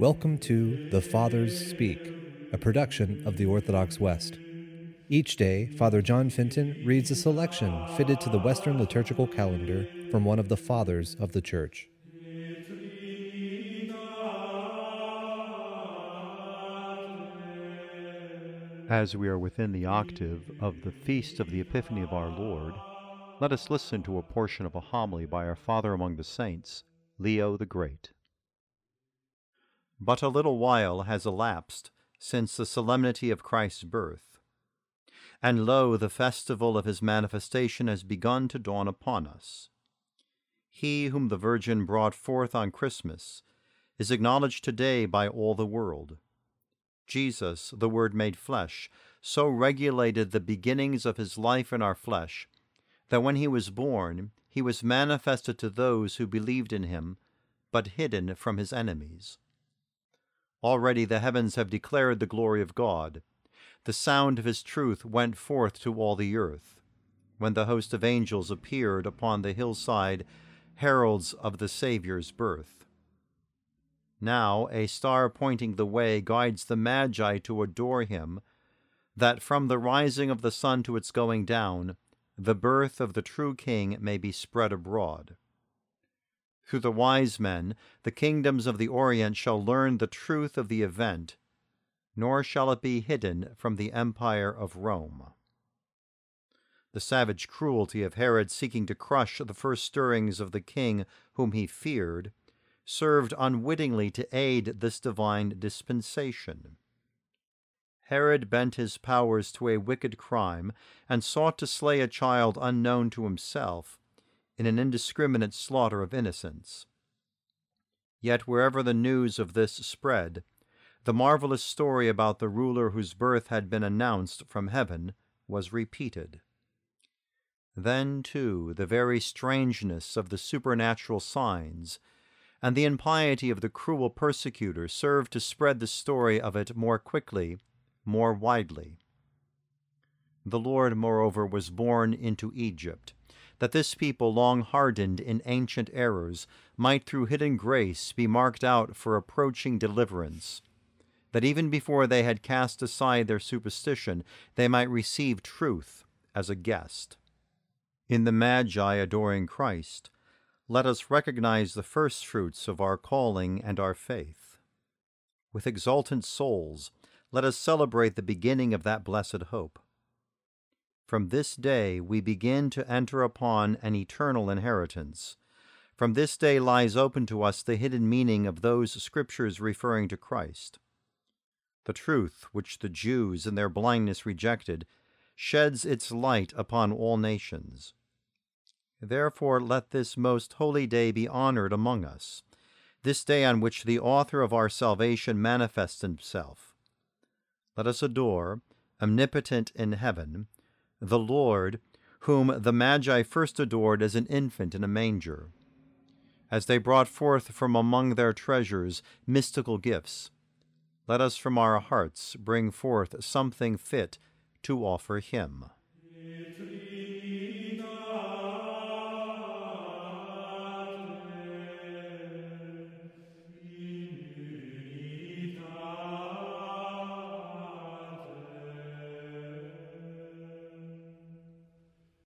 Welcome to The Fathers Speak, a production of the Orthodox West. Each day, Father John Fenton reads a selection fitted to the Western liturgical calendar from one of the Fathers of the Church. As we are within the octave of the Feast of the Epiphany of our Lord, let us listen to a portion of a homily by our Father among the Saints, Leo the Great. But a little while has elapsed since the solemnity of Christ's birth. And lo, the festival of his manifestation has begun to dawn upon us. He whom the Virgin brought forth on Christmas is acknowledged today by all the world. Jesus, the Word made flesh, so regulated the beginnings of his life in our flesh that when he was born, he was manifested to those who believed in him, but hidden from his enemies. Already the heavens have declared the glory of God. The sound of his truth went forth to all the earth. When the host of angels appeared upon the hillside, heralds of the Saviour's birth. Now a star pointing the way guides the Magi to adore him, that from the rising of the sun to its going down, the birth of the true King may be spread abroad. Through the wise men, the kingdoms of the Orient shall learn the truth of the event, nor shall it be hidden from the empire of Rome. The savage cruelty of Herod seeking to crush the first stirrings of the king whom he feared served unwittingly to aid this divine dispensation. Herod bent his powers to a wicked crime and sought to slay a child unknown to himself in an indiscriminate slaughter of innocents. Yet wherever the news of this spread, the marvelous story about the ruler whose birth had been announced from heaven was repeated. Then, too, the very strangeness of the supernatural signs and the impiety of the cruel persecutor served to spread the story of it more quickly, more widely. The Lord, moreover, was borne into Egypt that this people, long hardened in ancient errors, might through hidden grace be marked out for approaching deliverance, that even before they had cast aside their superstition, they might receive truth as a guest. In the Magi adoring Christ, let us recognize the first fruits of our calling and our faith. With exultant souls, let us celebrate the beginning of that blessed hope. From this day we begin to enter upon an eternal inheritance. From this day lies open to us the hidden meaning of those scriptures referring to Christ. The truth which the Jews in their blindness rejected sheds its light upon all nations. Therefore let this most holy day be honored among us, this day on which the author of our salvation manifests himself. Let us adore, omnipotent in heaven, the Lord, whom the Magi first adored as an infant in a manger. As they brought forth from among their treasures mystical gifts, let us from our hearts bring forth something fit to offer Him.